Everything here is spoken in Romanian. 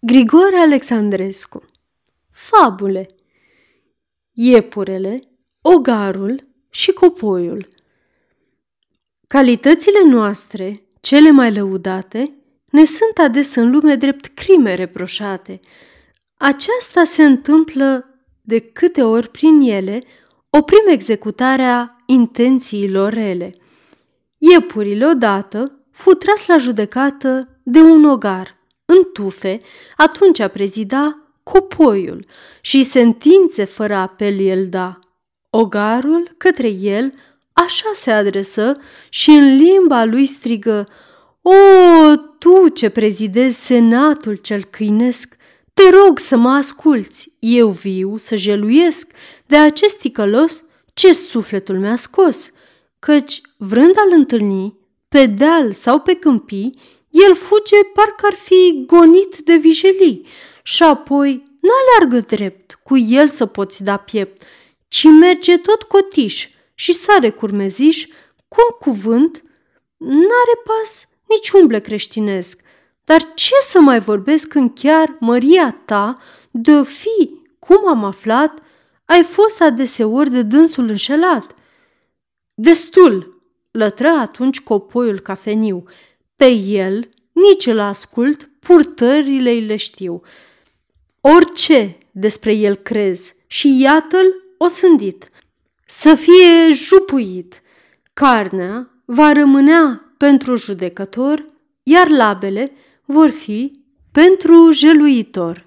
Grigore Alexandrescu Fabule Iepurele, ogarul și copoiul Calitățile noastre, cele mai lăudate, ne sunt ades în lume drept crime reproșate. Aceasta se întâmplă de câte ori prin ele oprim executarea intențiilor rele. Iepurile odată fu tras la judecată de un ogar, în tufe, atunci a prezida copoiul și sentințe fără apel el da. Ogarul către el așa se adresă și în limba lui strigă, O, tu ce prezidezi senatul cel câinesc, te rog să mă asculți, eu viu să jeluiesc de acest ticălos ce sufletul mi-a scos, căci, vrând al întâlni, pe deal sau pe câmpii, el fuge parcă ar fi gonit de vijelii și apoi n-aleargă drept cu el să poți da piept, ci merge tot cotiș și sare curmeziș cu un cuvânt, n-are pas nici umble creștinesc. Dar ce să mai vorbesc când chiar măria ta, de fi, cum am aflat, ai fost adeseori de dânsul înșelat? Destul, lătră atunci copoiul cafeniu. Pe el nici îl ascult, purtările le știu. Orice despre el crez și iată-l osândit. Să fie jupuit. Carnea va rămânea pentru judecător, iar labele vor fi pentru jeluitor.